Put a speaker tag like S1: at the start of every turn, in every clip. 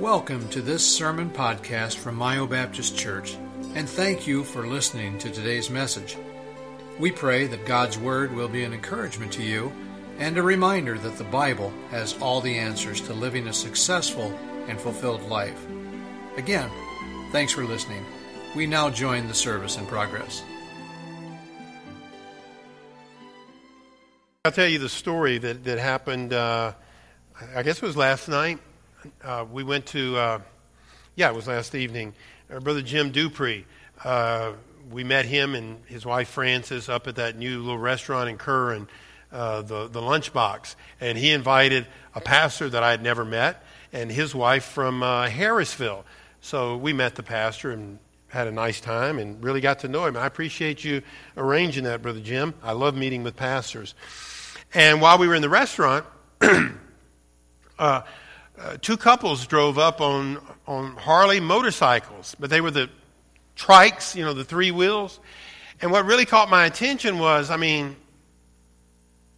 S1: Welcome to this sermon podcast from Mayo Baptist Church, and thank you for listening to today's message. We pray that God's Word will be an encouragement to you and a reminder that the Bible has all the answers to living a successful and fulfilled life. Again, thanks for listening. We now join the service in progress.
S2: I'll tell you the story that, that happened, uh, I guess it was last night. Uh, we went to, uh, yeah, it was last evening. Our brother Jim Dupree, uh, we met him and his wife Frances up at that new little restaurant in Curran, uh, the, the Lunchbox. And he invited a pastor that I had never met and his wife from uh, Harrisville. So we met the pastor and had a nice time and really got to know him. I appreciate you arranging that, Brother Jim. I love meeting with pastors. And while we were in the restaurant, uh, two couples drove up on, on Harley motorcycles, but they were the trikes, you know, the three wheels. And what really caught my attention was, I mean,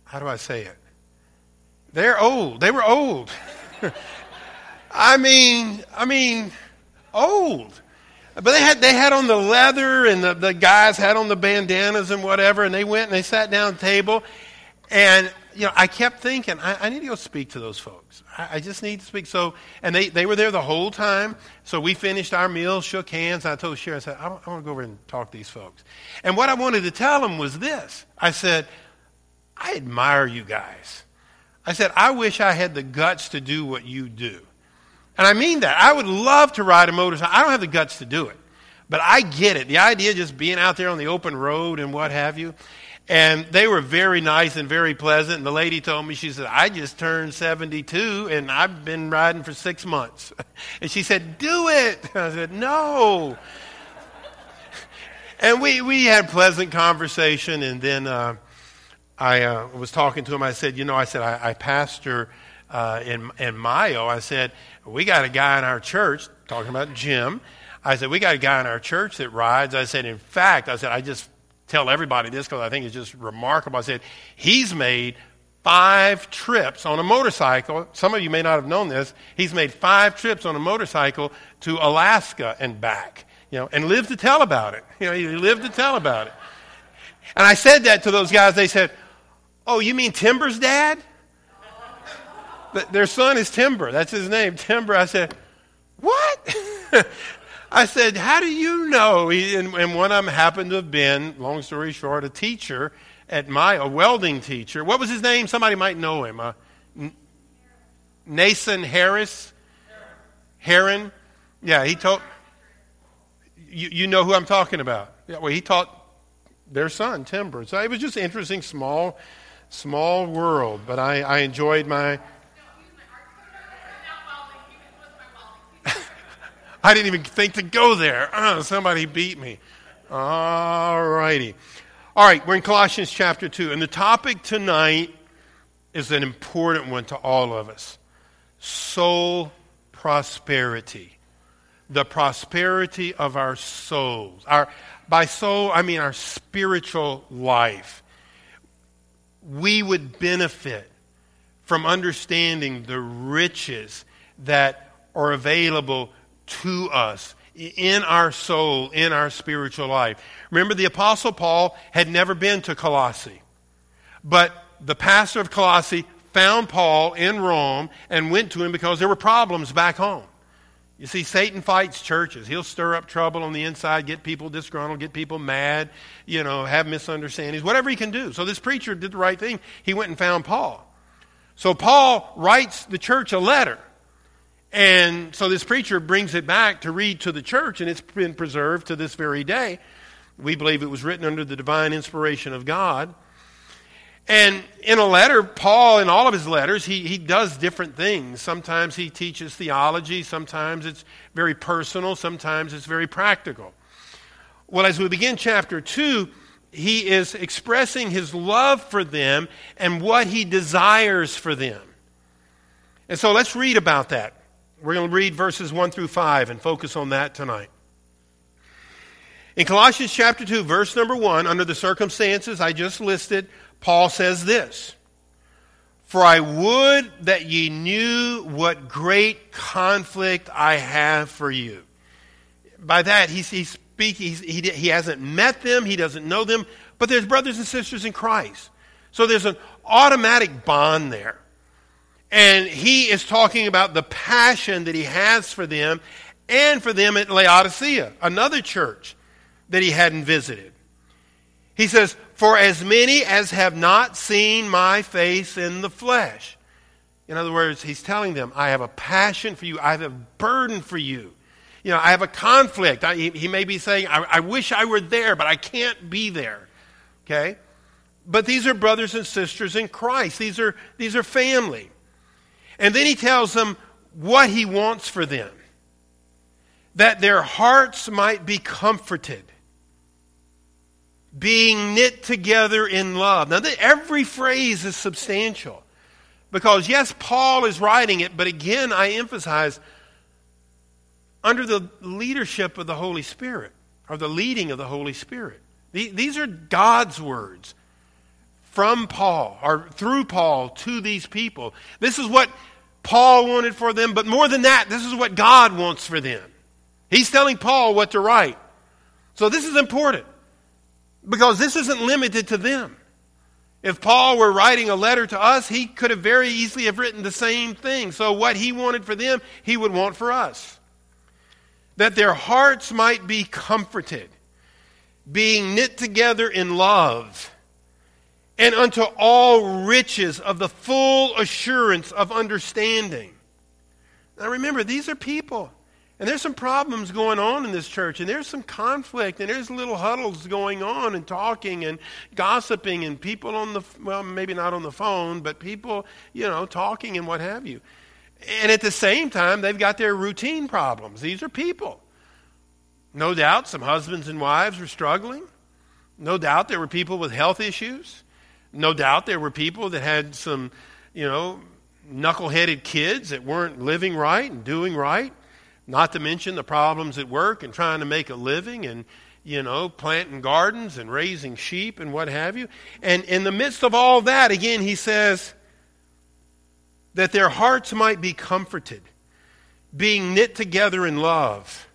S2: how do I say it? They're old. They were old. I mean, I mean, old. But they had, they had on the leather, and the, the guys had on the bandanas and whatever, and they went and they sat down at the table. And, you know, I kept thinking, I, I need to go speak to those folks. I, I, just need to speak. So, and they, they were there the whole time. So we finished our meal, shook hands, and I told Sharon, I said, I, I want to go over and talk to these folks. And what I wanted to tell them was this I said, I admire you guys. I said, I wish I had the guts to do what you do. And I mean that. I would love to ride a motorcycle. I don't have the guts to do it. But I get it. The idea of just being out there on the open road and what have you. And they were very nice and very pleasant. And the lady told me, she said, I just turned 72 and I've been riding for six months. And she said, Do it. I said, No. And we, we had pleasant conversation. And then uh, I uh, was talking to him. I said, You know, I said, I, I pastor uh, in, in Mayo. I said, we got a guy in our church, talking about Jim. I said, we got a guy in our church that rides. I said, in fact, I said, I just tell everybody this because I think it's just remarkable. I said, he's made five trips on a motorcycle. Some of you may not have known this. He's made five trips on a motorcycle to Alaska and back, you know, and lived to tell about it. You know, he lived to tell about it. And I said that to those guys. They said, Oh, you mean Timber's dad? their son is Timber. That's his name, Timber. I said, What? I said, How do you know? And, and, one of them happened to have been, long story short, a teacher at my, a welding teacher. What was his name? Somebody might know him. Uh, Nason Harris? Heron? Yeah, he taught. You, you know who I'm talking about. Yeah, well, he taught their son, Timber. So it was just interesting, small, small world. But I, I enjoyed my I didn't even think to go there. Oh, somebody beat me. All righty. All right, we're in Colossians chapter 2, and the topic tonight is an important one to all of us soul prosperity. The prosperity of our souls. Our, by soul, I mean our spiritual life. We would benefit from understanding the riches that are available to us in our soul, in our spiritual life. Remember, the Apostle Paul had never been to Colossae, but the pastor of Colossae found Paul in Rome and went to him because there were problems back home. You see, Satan fights churches. He'll stir up trouble on the inside, get people disgruntled, get people mad, you know, have misunderstandings, whatever he can do. So this preacher did the right thing. He went and found Paul. So Paul writes the church a letter. And so this preacher brings it back to read to the church, and it's been preserved to this very day. We believe it was written under the divine inspiration of God. And in a letter, Paul, in all of his letters, he, he does different things. Sometimes he teaches theology, sometimes it's very personal, sometimes it's very practical. Well, as we begin chapter 2, he is expressing his love for them and what he desires for them. And so let's read about that. We're going to read verses 1 through 5 and focus on that tonight. In Colossians chapter 2, verse number 1, under the circumstances I just listed, Paul says this For I would that ye knew what great conflict I have for you. By that, he's, he's speaking, he's, he, he hasn't met them, he doesn't know them, but there's brothers and sisters in Christ. So there's an automatic bond there. And he is talking about the passion that he has for them and for them at Laodicea, another church that he hadn't visited. He says, For as many as have not seen my face in the flesh. In other words, he's telling them, I have a passion for you, I have a burden for you. You know, I have a conflict. I, he, may be saying, I, I wish I were there, but I can't be there. Okay? But these are brothers and sisters in Christ. These are, these are family. And then he tells them what he wants for them that their hearts might be comforted being knit together in love. Now, every phrase is substantial because, yes, Paul is writing it, but again, I emphasize under the leadership of the Holy Spirit or the leading of the Holy Spirit. These are God's words from Paul or through Paul to these people. This is what Paul wanted for them, but more than that, this is what God wants for them. He's telling Paul what to write. So this is important. Because this isn't limited to them. If Paul were writing a letter to us, he could have very easily have written the same thing. So what he wanted for them, he would want for us. That their hearts might be comforted, being knit together in love, and unto all riches of the full assurance of understanding. Now remember, these are people. And there's some problems going on in this church, and there's some conflict, and there's little huddles going on, and talking, and gossiping, and people on the, well, maybe not on the phone, but people, you know, talking and what have you. And at the same time, they've got their routine problems. These are people. No doubt some husbands and wives were struggling. No doubt there were people with health issues. No doubt there were people that had some, you know, knuckleheaded kids that weren't living right and doing right. Not to mention the problems at work and trying to make a living and, you know, planting gardens and raising sheep and what have you. And in the midst of all that, again, he says that their hearts might be comforted, being knit together in love,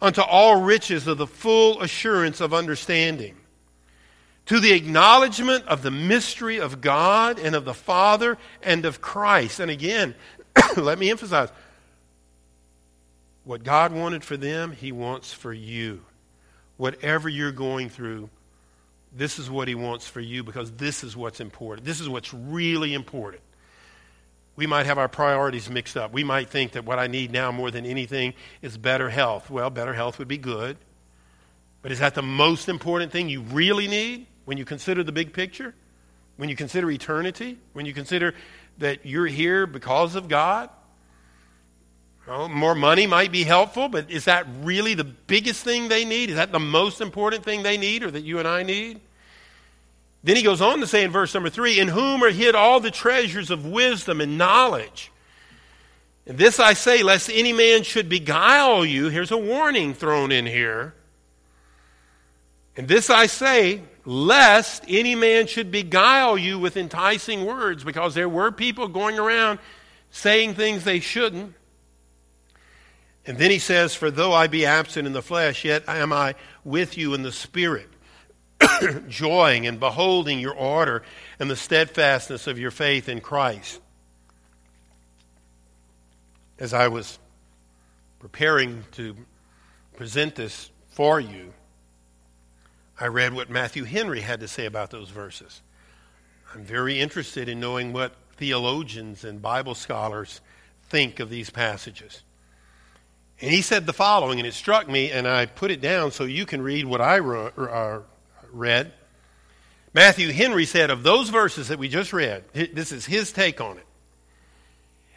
S2: unto all riches of the full assurance of understanding to the acknowledgement of the mystery of God and of the Father and of Christ. And again, let me emphasize what God wanted for them, He wants for you. Whatever you're going through, this is what He wants for you because this is what's important. This is what's really important. We might have our priorities mixed up. We might think that what I need now more than anything is better health. Well, better health would be good. But is that the most important thing you really need when you consider the big picture? When you consider eternity? When you consider that you're here because of God? Well, more money might be helpful, but is that really the biggest thing they need? Is that the most important thing they need or that you and I need? Then he goes on to say in verse number three, In whom are hid all the treasures of wisdom and knowledge. And this I say, lest any man should beguile you. Here's a warning thrown in here. And this I say, lest any man should beguile you with enticing words, because there were people going around saying things they shouldn't. And then he says, For though I be absent in the flesh, yet am I with you in the spirit, joying and beholding your order and the steadfastness of your faith in Christ. As I was preparing to present this for you, I read what Matthew Henry had to say about those verses. I'm very interested in knowing what theologians and Bible scholars think of these passages. And he said the following, and it struck me, and I put it down so you can read what I uh, read. Matthew Henry said of those verses that we just read, this is his take on it.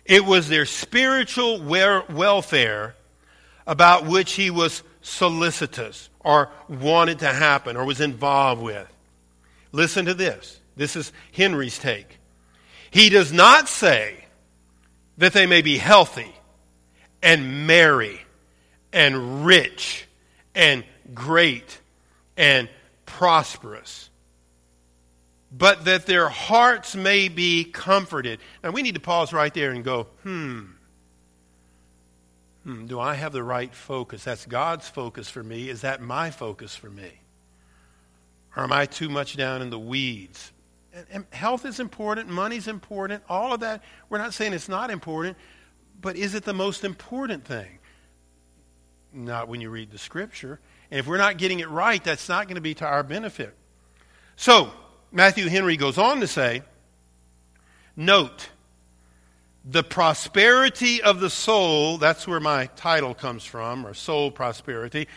S2: It was their spiritual welfare about which he was solicitous or wanted to happen or was involved with. Listen to this. This is Henry's take. He does not say that they may be healthy and merry and rich and great and prosperous. but that their hearts may be comforted. Now we need to pause right there and go, hmm. Hmm, do I have the right focus? That's God's focus for me. Is that my focus for me? Or am I too much down in the weeds? And, and health is important, money's important, all of that. We're not saying it's not important, but is it the most important thing? Not when you read the scripture. And if we're not getting it right, that's not going to be to our benefit. So, Matthew Henry goes on to say, note, the prosperity of the soul, that's where my title comes from, or soul prosperity.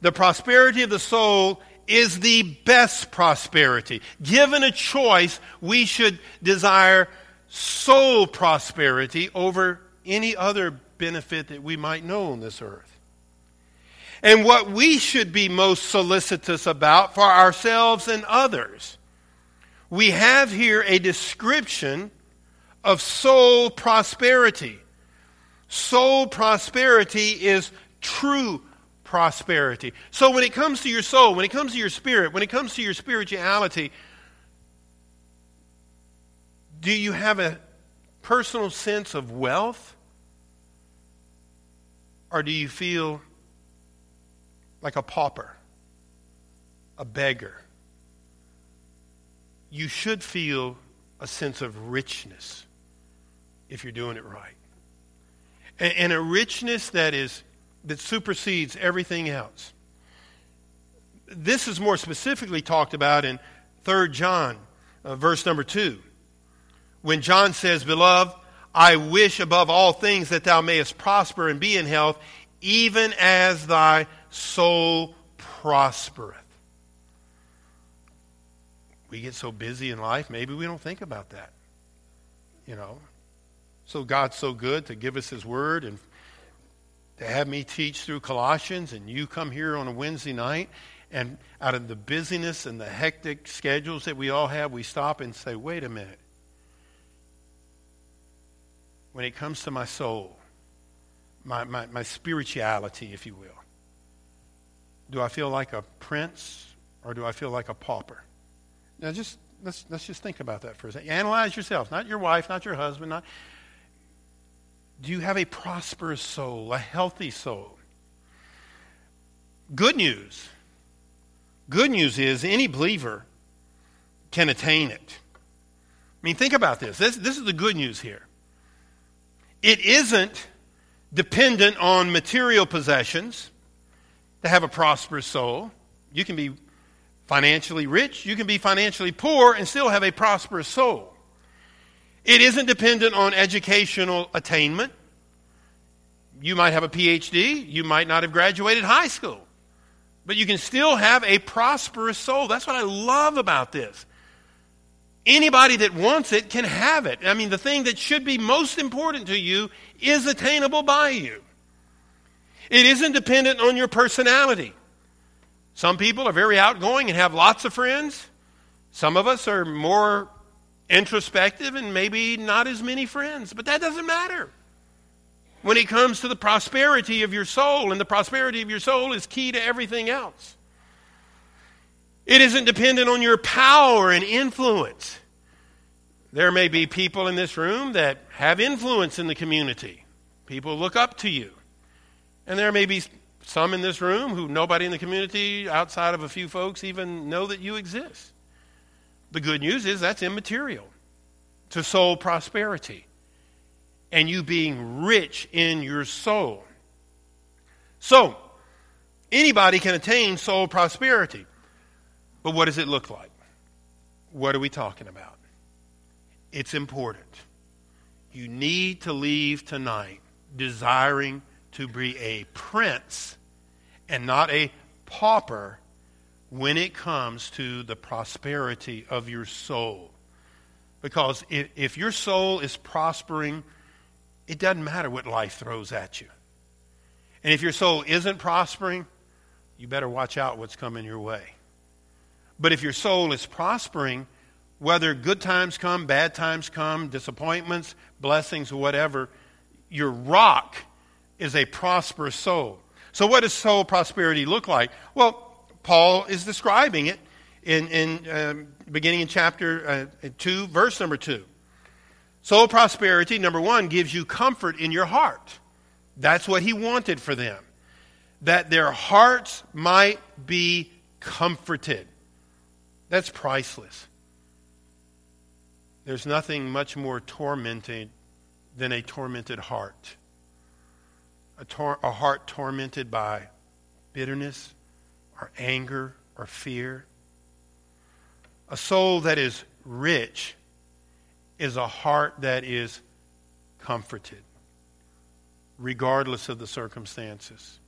S2: The prosperity of the soul is the best prosperity. Given a choice, we should desire soul prosperity over any other benefit that we might know on this earth. And what we should be most solicitous about for ourselves and others we have here a description of soul prosperity. Soul prosperity is true prosperity. So when it comes to your soul, when it comes to your spirit, when it comes to your spirituality, do you have a personal sense of wealth? Or do you feel like a pauper, a beggar? you should feel a sense of richness if you're doing it right. And, and a richness that is that supersedes everything else. This is more specifically talked about in 3 John, uh, verse number 2. When John says, Beloved, I wish above all things that thou mayest prosper and be in health, even as thy soul prospereth we get so busy in life, maybe we don't think about that. You know? So God's so good to give us His Word and to have me teach through Colossians, and you come here on a Wednesday night, and out of the busyness and the hectic schedules that we all have, we stop and say, wait a minute. When it comes to my soul, my, my, my spirituality, if you will, do I feel like a prince or do I feel like a pauper? Now, just let's let's just think about that for a second. Analyze yourself, not your wife, not your husband. Not. Do you have a prosperous soul, a healthy soul? Good news. Good news is any believer can attain it. I mean, think about this. This, this is the good news here. It isn't dependent on material possessions to have a prosperous soul. You can be financially rich, you can be financially poor and still have a prosperous soul. It isn't dependent on educational attainment. You might have a PhD, you might not have graduated high school, but you can still have a prosperous soul. That's what I love about this. Anybody that wants it can have it. I mean, the thing that should be most important to you is attainable by you. It isn't dependent on your personality. Some people are very outgoing and have lots of friends. Some of us are more introspective and maybe not as many friends, but that doesn't matter. When it comes to the prosperity of your soul, and the prosperity of your soul is key to everything else. It isn't dependent on your power and influence. There may be people in this room that have influence in the community. People look up to you. And there may be some in this room who nobody in the community outside of a few folks even know that you exist. The good news is that's immaterial to soul prosperity and you being rich in your soul. So, anybody can attain soul prosperity. But what does it look like? What are we talking about? It's important. You need to leave tonight desiring to be a prince and not a pauper when it comes to the prosperity of your soul. Because if, if your soul is prospering, it doesn't matter what life throws at you. And if your soul isn't prospering, you better watch out what's coming your way. But if your soul is prospering, whether good times come, bad times come, disappointments, blessings, whatever, your rock is a prosperous soul. So, what does soul prosperity look like? Well, Paul is describing it in, in um, beginning in chapter uh, 2, verse number 2. Soul prosperity, number one, gives you comfort in your heart. That's what he wanted for them. That their hearts might be comforted. That's priceless. There's nothing much more tormenting than a tormented heart. A, tor- a heart tormented by bitterness or anger or fear. A soul that is rich is a heart that is comforted, regardless of the circumstances.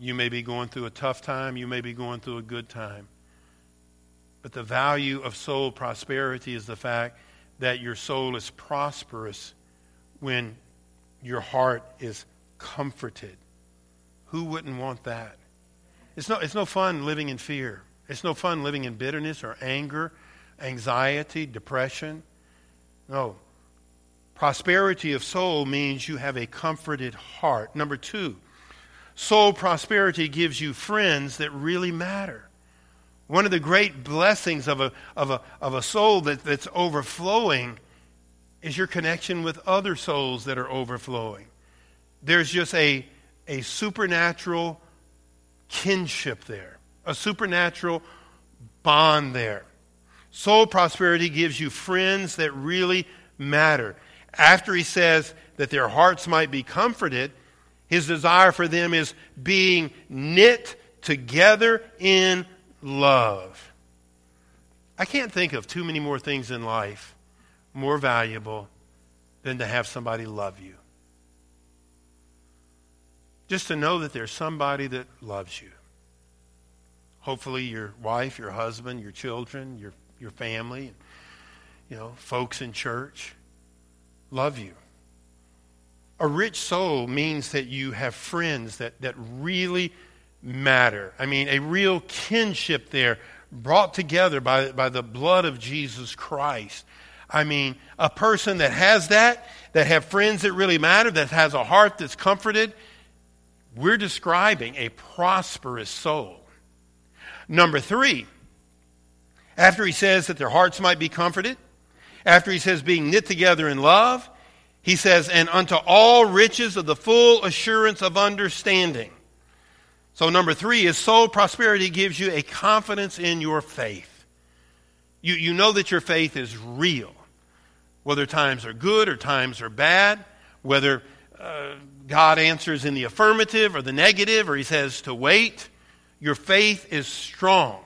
S2: You may be going through a tough time, you may be going through a good time. But the value of soul prosperity is the fact that your soul is prosperous when your heart is comforted. Who wouldn't want that? It's no, it's no fun living in fear. It's no fun living in bitterness or anger, anxiety, depression. No. Prosperity of soul means you have a comforted heart. Number two, soul prosperity gives you friends that really matter. One of the great blessings of a, of a, of a soul that, that's overflowing is your connection with other souls that are overflowing. There's just a, a supernatural kinship there, a supernatural bond there. Soul prosperity gives you friends that really matter. After he says that their hearts might be comforted, his desire for them is being knit together in love. I can't think of too many more things in life more valuable than to have somebody love you. Just to know that there's somebody that loves you. Hopefully, your wife, your husband, your children, your, your family, you know, folks in church love you. A rich soul means that you have friends that, that really matter. I mean, a real kinship there brought together by, by the blood of Jesus Christ. I mean, a person that has that, that have friends that really matter, that has a heart that's comforted, we're describing a prosperous soul. Number three, after he says that their hearts might be comforted, after he says being knit together in love, he says, and unto all riches of the full assurance of understanding. So, number three is soul prosperity gives you a confidence in your faith. You, you know that your faith is real, whether times are good or times are bad, whether uh, God answers in the affirmative or the negative, or he says to wait. Your faith is strong.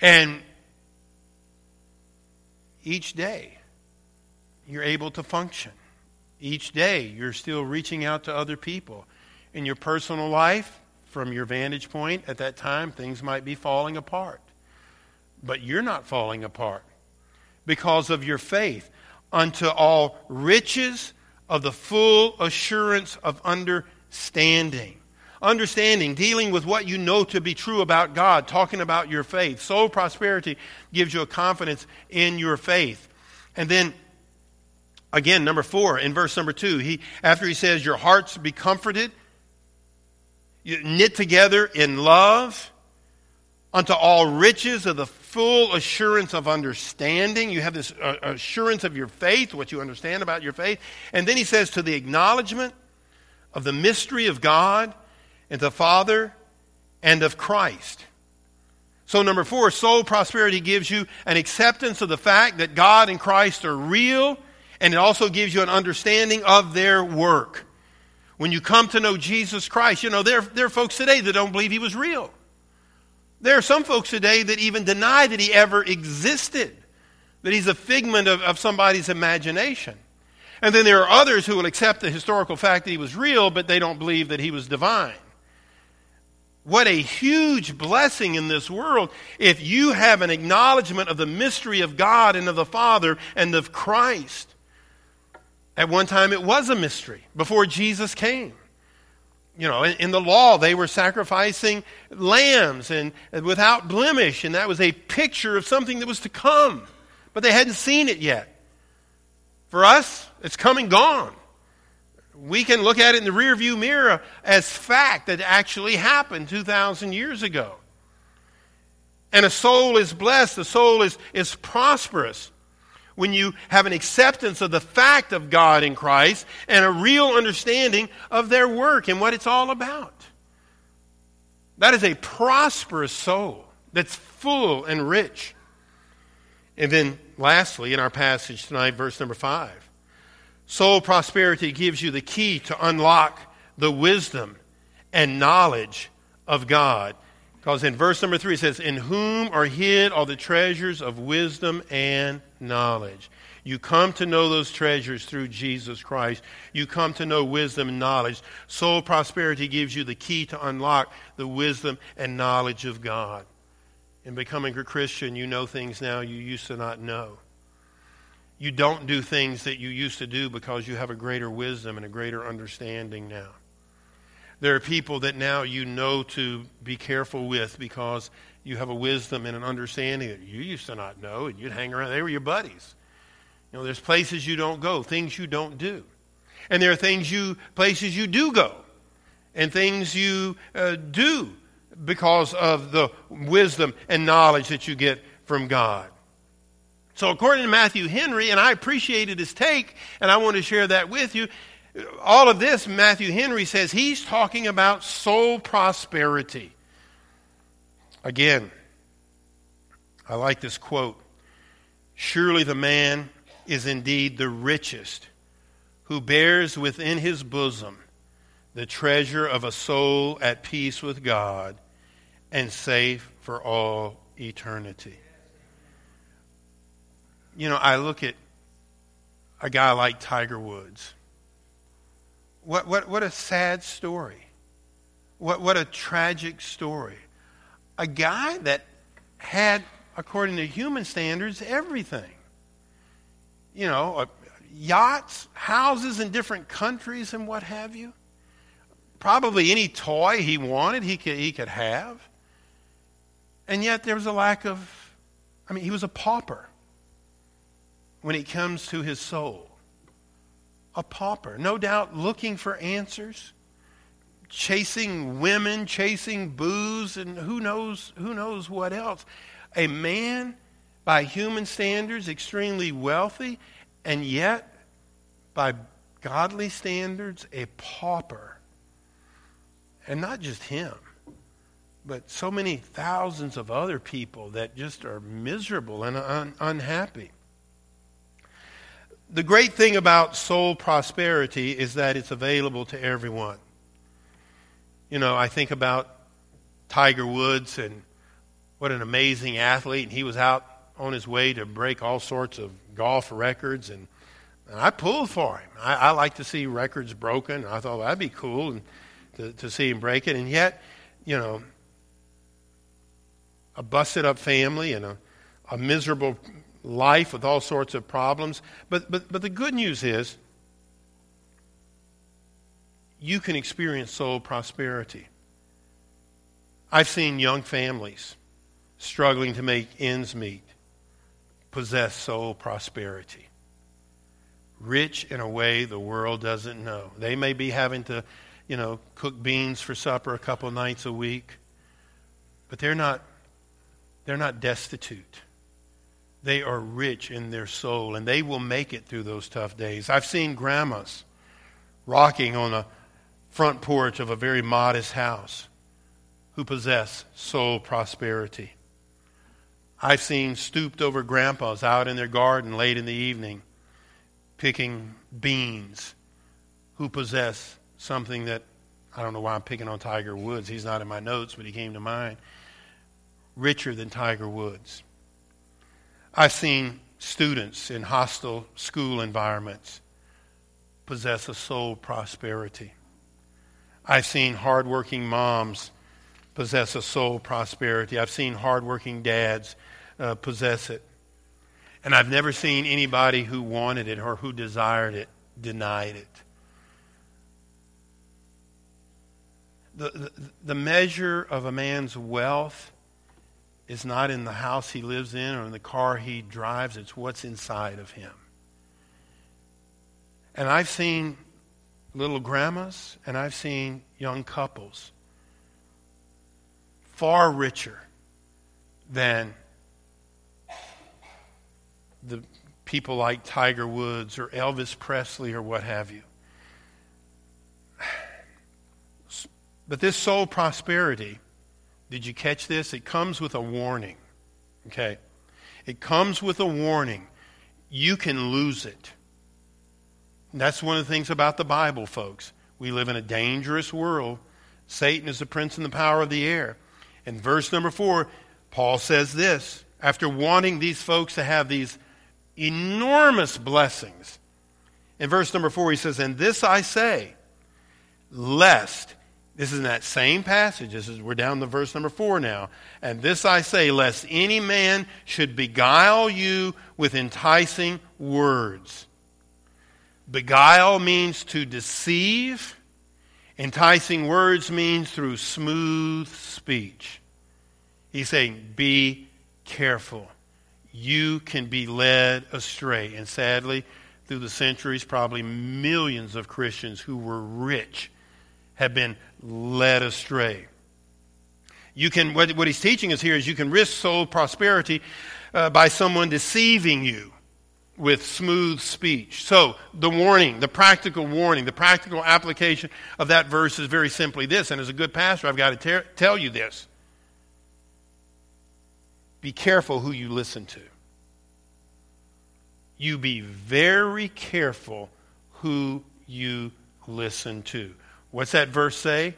S2: And each day, you're able to function. Each day, you're still reaching out to other people. In your personal life, from your vantage point at that time, things might be falling apart. But you're not falling apart because of your faith unto all riches of the full assurance of understanding understanding, dealing with what you know to be true about God, talking about your faith. Soul prosperity gives you a confidence in your faith. And then, again, number four, in verse number two, he, after he says, Your hearts be comforted, knit together in love, unto all riches of the full assurance of understanding. You have this uh, assurance of your faith, what you understand about your faith. And then he says, To the acknowledgement of the mystery of God and the Father and of Christ. So, number four, soul prosperity gives you an acceptance of the fact that God and Christ are real, and it also gives you an understanding of their work. When you come to know Jesus Christ, you know, there, there are folks today that don't believe he was real. There are some folks today that even deny that he ever existed, that he's a figment of, of somebody's imagination. And then there are others who will accept the historical fact that he was real, but they don't believe that he was divine. What a huge blessing in this world if you have an acknowledgement of the mystery of God and of the Father and of Christ. At one time, it was a mystery before Jesus came. You know, in, in the law, they were sacrificing lambs and, and without blemish, and that was a picture of something that was to come, but they hadn't seen it yet. For us, it's come and gone we can look at it in the rearview mirror as fact that actually happened 2,000 years ago. And a soul is blessed, the soul is, is prosperous when you have an acceptance of the fact of God in Christ and a real understanding of their work and what it's all about. That is a prosperous soul that's full and rich. And then, lastly, in our passage tonight, verse number five soul prosperity gives you the key to unlock the wisdom and knowledge of God. Because in verse number three it says, In whom are hid all the treasures of wisdom and knowledge. You come to know those treasures through Jesus Christ. You come to know wisdom and knowledge. Soul prosperity gives you the key to unlock the wisdom and knowledge of God. In becoming a Christian, you know things now you used to not know. You don't do things that you used to do because you have a greater wisdom and a greater understanding now. There are people that now you know to be careful with because you have a wisdom and an understanding that you used to not know, and you'd hang around. They were your buddies. You know, there's places you don't go, things you don't do. And there are things you, places you do go, and things you uh, do because of the wisdom and knowledge that you get from God. So, according to Matthew Henry, and I appreciated his take, and I want to share that with you, all of this, Matthew Henry says he's talking about soul prosperity. Again, I like this quote Surely the man is indeed the richest who bears within his bosom the treasure of a soul at peace with God and safe for all eternity. You know, I look at a guy like Tiger Woods. What, what, what a sad story. What, what a tragic story. A guy that had, according to human standards, everything. You know, uh, yachts, houses in different countries, and what have you. Probably any toy he wanted, he could, he could have. And yet there was a lack of, I mean, he was a pauper when it comes to his soul a pauper, no doubt looking for answers, chasing women, chasing booze, and who knows, who knows what else. A man, by human standards, extremely wealthy, and yet, by godly standards, a pauper. And not just him, but so many thousands of other people that just are miserable and un- unhappy the great thing about soul prosperity is that it's available to everyone. You know, I think about Tiger Woods and what an amazing athlete. And he was out on his way to break all sorts of golf records. And, and I pulled for him. I, I, like to see records broken. I thought well, that'd be cool and to, to see him break it. And yet, you know, a busted up family and a, a miserable life with all sorts of problems. But, but, but the good news is you can experience soul prosperity. I've seen young families struggling to make ends meet possess soul prosperity. Rich in a way the world doesn't know. They may be having to, you know, cook beans for supper a couple nights a week, but they're not they're not destitute. They are rich in their soul, and they will make it through those tough days. I've seen grandmas rocking on a front porch of a very modest house who possess soul prosperity. I've seen stooped over grandpas out in their garden late in the evening picking beans who possess something that I don't know why I'm picking on Tiger Woods. He's not in my notes, but he came to mind. Richer than Tiger Woods. I've seen students in hostile school environments possess a soul prosperity. I've seen hardworking moms possess a soul prosperity. I've seen hardworking dads uh, possess it. And I've never seen anybody who wanted it or who desired it denied it. The, the, the measure of a man's wealth is not in the house he lives in or in the car he drives, it's what's inside of him. And I've seen little grandmas and I've seen young couples far richer than the people like Tiger Woods or Elvis Presley or what have you. But this soul prosperity, did you catch this? It comes with a warning. Okay? It comes with a warning. You can lose it. That's one of the things about the Bible, folks. We live in a dangerous world. Satan is the prince and the power of the air. In verse number four, Paul says this after wanting these folks to have these enormous blessings. In verse number four, he says, And this I say, lest this is in that same passage. This is, we're down to verse number four now. And this I say, lest any man should beguile you with enticing words. Beguile means to deceive. Enticing words means through smooth speech. He's saying, be careful. You can be led astray. And sadly, through the centuries, probably millions of Christians who were rich have been led astray. You can, what, what he's teaching us here is you can risk soul prosperity uh, by someone deceiving you with smooth speech. So, the warning, the practical warning, the practical application of that verse is very simply this. And as a good pastor, I've got to ter- tell you this be careful who you listen to. You be very careful who you listen to. What's that verse say?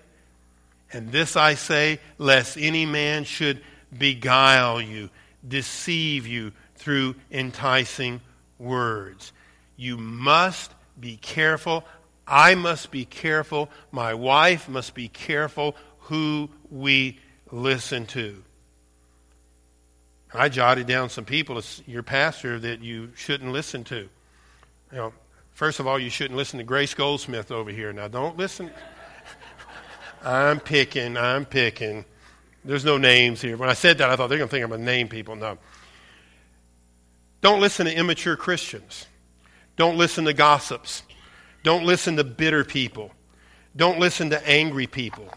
S2: And this I say, lest any man should beguile you, deceive you through enticing words. You must be careful. I must be careful. My wife must be careful who we listen to. I jotted down some people your pastor that you shouldn't listen to. You know, first of all, you shouldn't listen to Grace Goldsmith over here. Now, don't listen. I'm picking, I'm picking. There's no names here. When I said that, I thought they're going to think I'm going to name people. No. Don't listen to immature Christians. Don't listen to gossips. Don't listen to bitter people. Don't listen to angry people.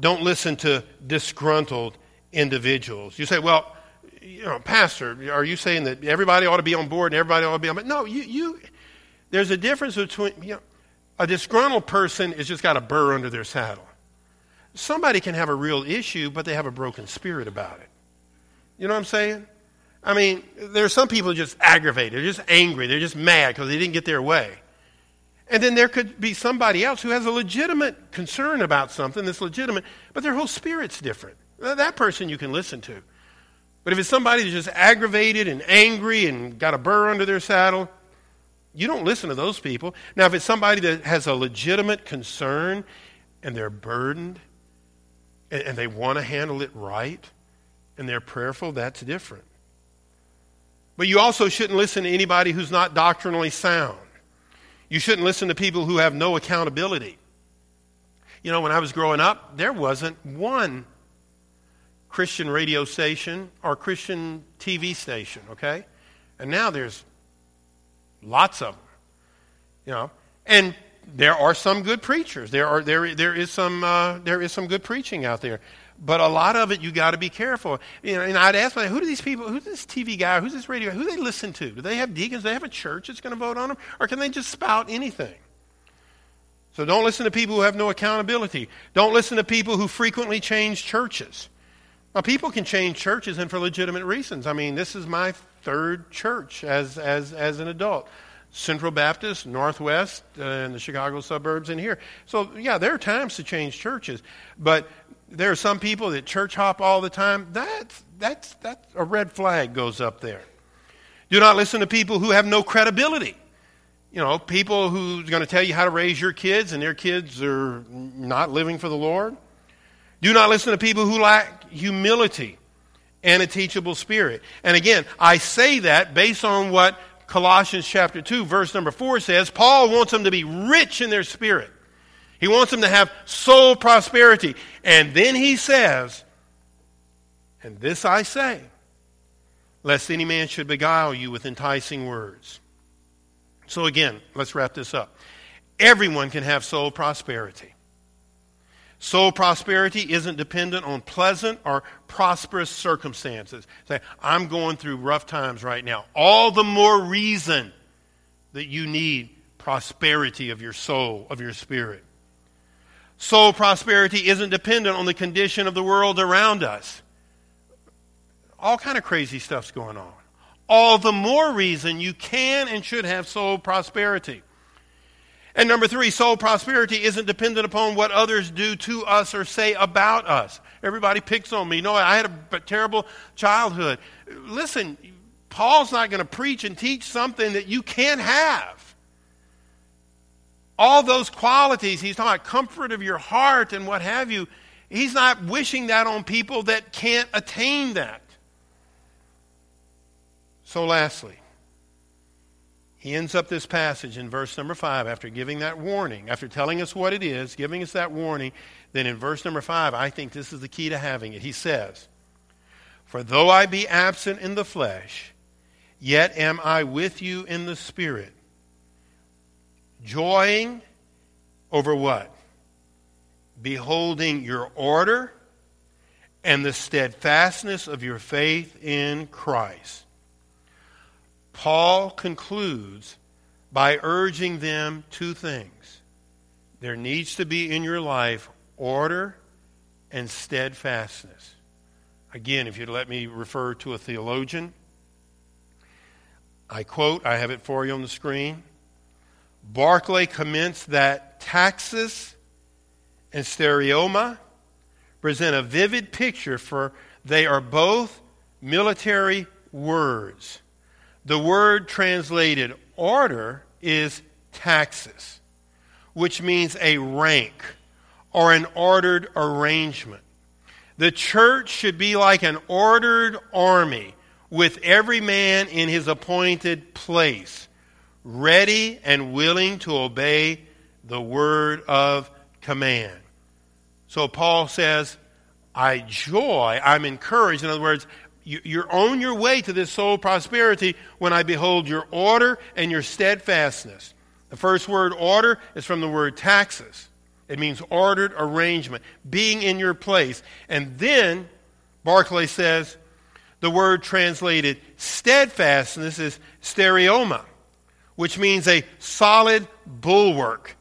S2: Don't listen to disgruntled individuals. You say, well, you know, Pastor, are you saying that everybody ought to be on board and everybody ought to be on board? No, you, you, there's a difference between, you know, a disgruntled person has just got a burr under their saddle. Somebody can have a real issue, but they have a broken spirit about it. You know what I'm saying? I mean, there are some people just aggravated, they're just angry, they're just mad because they didn't get their way. And then there could be somebody else who has a legitimate concern about something that's legitimate, but their whole spirit's different. That person you can listen to. But if it's somebody that's just aggravated and angry and got a burr under their saddle, you don't listen to those people. Now, if it's somebody that has a legitimate concern and they're burdened and, and they want to handle it right and they're prayerful, that's different. But you also shouldn't listen to anybody who's not doctrinally sound. You shouldn't listen to people who have no accountability. You know, when I was growing up, there wasn't one Christian radio station or Christian TV station, okay? And now there's lots of them. You know, and there are some good preachers. There are there there is some uh, there is some good preaching out there, but a lot of it you got to be careful. You know, and I'd ask myself, who do these people? Who's this TV guy? Who's this radio? Who do they listen to? Do they have deacons? Do they have a church that's going to vote on them, or can they just spout anything? So don't listen to people who have no accountability. Don't listen to people who frequently change churches. Now, people can change churches and for legitimate reasons. I mean, this is my third church as as as an adult. Central Baptist, Northwest, uh, and the Chicago suburbs, and here. So, yeah, there are times to change churches, but there are some people that church hop all the time. That's, that's, that's a red flag goes up there. Do not listen to people who have no credibility. You know, people who's going to tell you how to raise your kids and their kids are not living for the Lord. Do not listen to people who lack humility and a teachable spirit. And again, I say that based on what Colossians chapter 2, verse number 4 says, Paul wants them to be rich in their spirit. He wants them to have soul prosperity. And then he says, And this I say, lest any man should beguile you with enticing words. So again, let's wrap this up. Everyone can have soul prosperity. Soul prosperity isn't dependent on pleasant or prosperous circumstances. Say, I'm going through rough times right now. All the more reason that you need prosperity of your soul, of your spirit. Soul prosperity isn't dependent on the condition of the world around us. All kind of crazy stuff's going on. All the more reason you can and should have soul prosperity. And number three, soul prosperity isn't dependent upon what others do to us or say about us. Everybody picks on me. No, I had a terrible childhood. Listen, Paul's not going to preach and teach something that you can't have. All those qualities, he's talking about comfort of your heart and what have you. He's not wishing that on people that can't attain that. So, lastly, he ends up this passage in verse number 5 after giving that warning, after telling us what it is, giving us that warning. Then in verse number 5, I think this is the key to having it. He says, For though I be absent in the flesh, yet am I with you in the spirit, joying over what? Beholding your order and the steadfastness of your faith in Christ. Paul concludes by urging them two things. There needs to be in your life order and steadfastness. Again, if you'd let me refer to a theologian, I quote, I have it for you on the screen. Barclay comments that taxis and stereoma present a vivid picture, for they are both military words. The word translated order is taxis, which means a rank or an ordered arrangement. The church should be like an ordered army with every man in his appointed place, ready and willing to obey the word of command. So Paul says, I joy, I'm encouraged. In other words, you're on your way to this soul prosperity when I behold your order and your steadfastness. The first word order is from the word taxis. It means ordered arrangement, being in your place. And then Barclay says the word translated steadfastness is stereoma, which means a solid bulwark,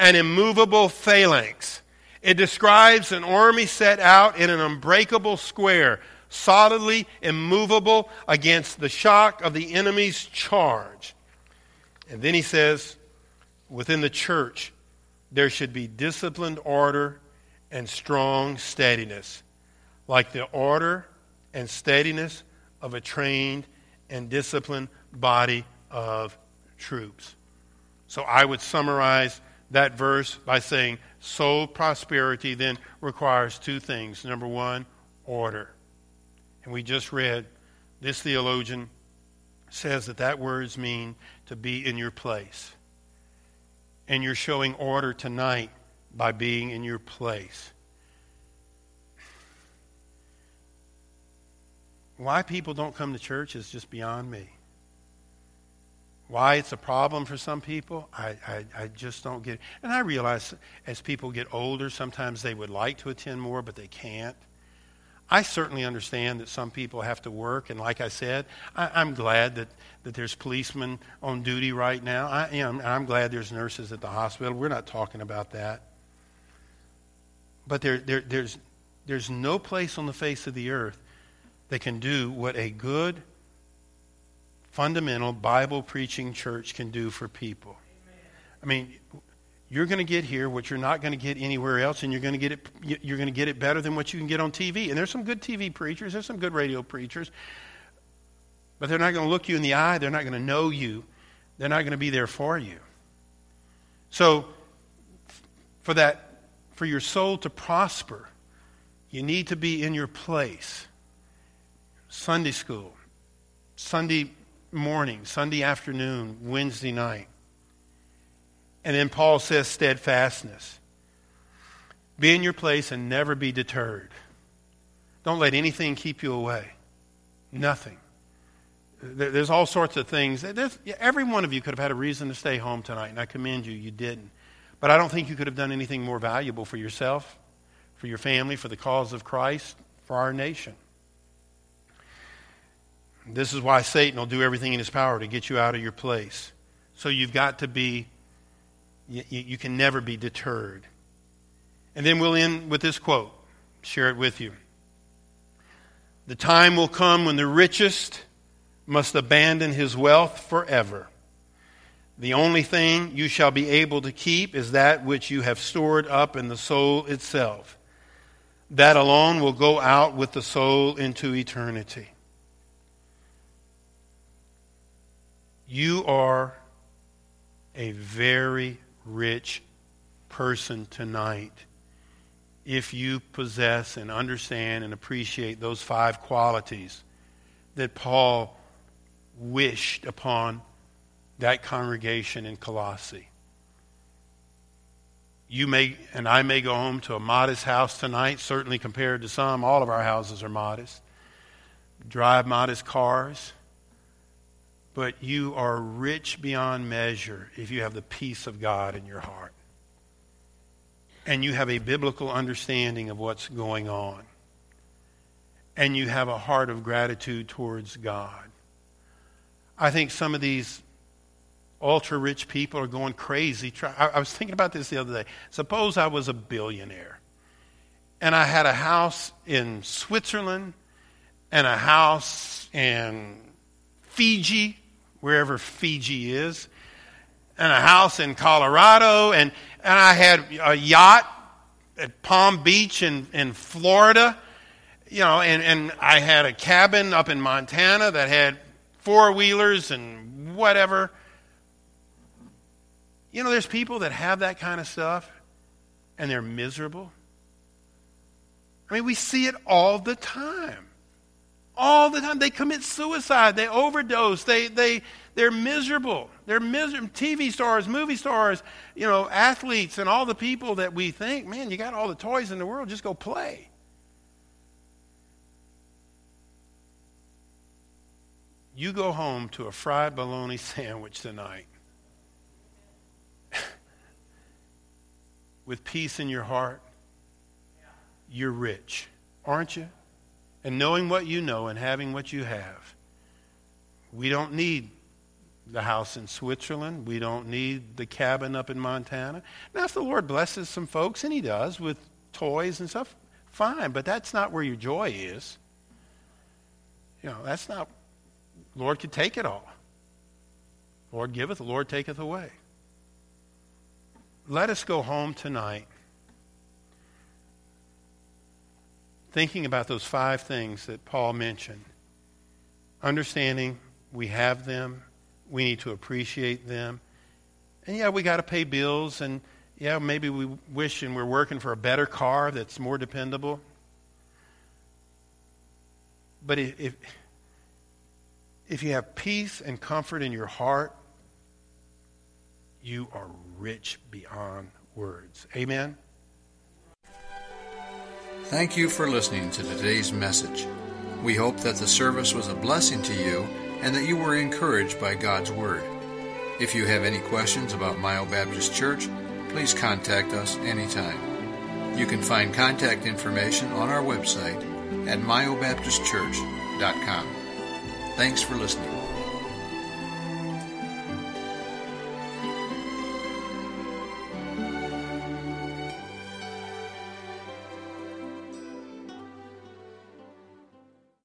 S2: an immovable phalanx. It describes an army set out in an unbreakable square, solidly immovable against the shock of the enemy's charge. And then he says, within the church, there should be disciplined order and strong steadiness, like the order and steadiness of a trained and disciplined body of troops. So I would summarize that verse by saying soul prosperity then requires two things. Number one, order. And we just read, this theologian says that that words mean to be in your place. And you're showing order tonight by being in your place. Why people don't come to church is just beyond me. Why it's a problem for some people, I, I, I, just don't get it. And I realize as people get older, sometimes they would like to attend more, but they can't. I certainly understand that some people have to work, and like I said, I, am glad that, that there's policemen on duty right now. I am. I'm glad there's nurses at the hospital. We're not talking about that. But there, there, there's, there's no place on the face of the earth that can do what a good, fundamental Bible preaching church can do for people. I mean, you're going to get here what you're not going to get anywhere else, and you're going to get it. You're going to get it better than what you can get on TV. And there's some good TV preachers. There's some good radio preachers, but they're not going to look you in the eye. They're not going to know you. They're not going to be there for you. So, for that, for your soul to prosper, you need to be in your place. Sunday school, Sunday morning, Sunday afternoon, Wednesday night. And then Paul says steadfastness. Be in your place and never be deterred. Don't let anything keep you away. Nothing. There's all sorts of things. There's, every one of you could have had a reason to stay home tonight, and I commend you. You didn't. But I don't think you could have done anything more valuable for yourself for your family, for the cause of Christ, for our nation. This is why Satan will do everything in his power to get you out of your place. So you've got to be, you, you can never be deterred. And then we'll end with this quote, share it with you. The time will come when the richest must abandon his wealth forever. The only thing you shall be able to keep is that which you have stored up in the soul itself. That alone will go out with the soul into eternity. You are a very rich person tonight if you possess and understand and appreciate those five qualities that Paul wished upon that congregation in Colossae. You may, and I may go home to a modest house tonight, certainly compared to some. All of our houses are modest. Drive modest cars. But you are rich beyond measure if you have the peace of God in your heart and you have a biblical understanding of what's going on, and you have a heart of gratitude towards God. I think some of these ultra rich people are going crazy. I was thinking about this the other day. Suppose I was a billionaire and I had a house in Switzerland and a house in Fiji, wherever Fiji is, and a house in Colorado, and, and I had a yacht at Palm Beach in, in Florida, you know, and, and I had a cabin up in Montana that had four wheelers and whatever. You know, there's people that have that kind of stuff and they're miserable. I mean, we see it all the time. All the time. They commit suicide, they overdose, they, they, they're miserable. They're miserable. TV stars, movie stars, you know, athletes, and all the people that we think, man, you got all the toys in the world, just go play. You go home to a fried bologna sandwich tonight with peace in your heart. You're rich, aren't you? And knowing what you know and having what you have, we don't need the house in Switzerland. We don't need the cabin up in Montana. Now, if the Lord blesses some folks, and He does with toys and stuff, fine, but that's not where your joy is. You know, that's not, Lord could take it all. Lord giveth, the Lord taketh away. Let us go home tonight thinking about those five things that Paul mentioned. Understanding we have them, we need to appreciate them. And yeah, we got to pay bills, and yeah, maybe we wish and we're working for a better car that's more dependable. But if, if you have peace and comfort in your heart, you are rich beyond words. Amen?
S1: Thank you for listening to today's message. We hope that the service was a blessing to you and that you were encouraged by God's Word. If you have any questions about Myo Baptist Church, please contact us anytime. You can find contact information on our website at myobaptistchurch.com. Thanks for listening.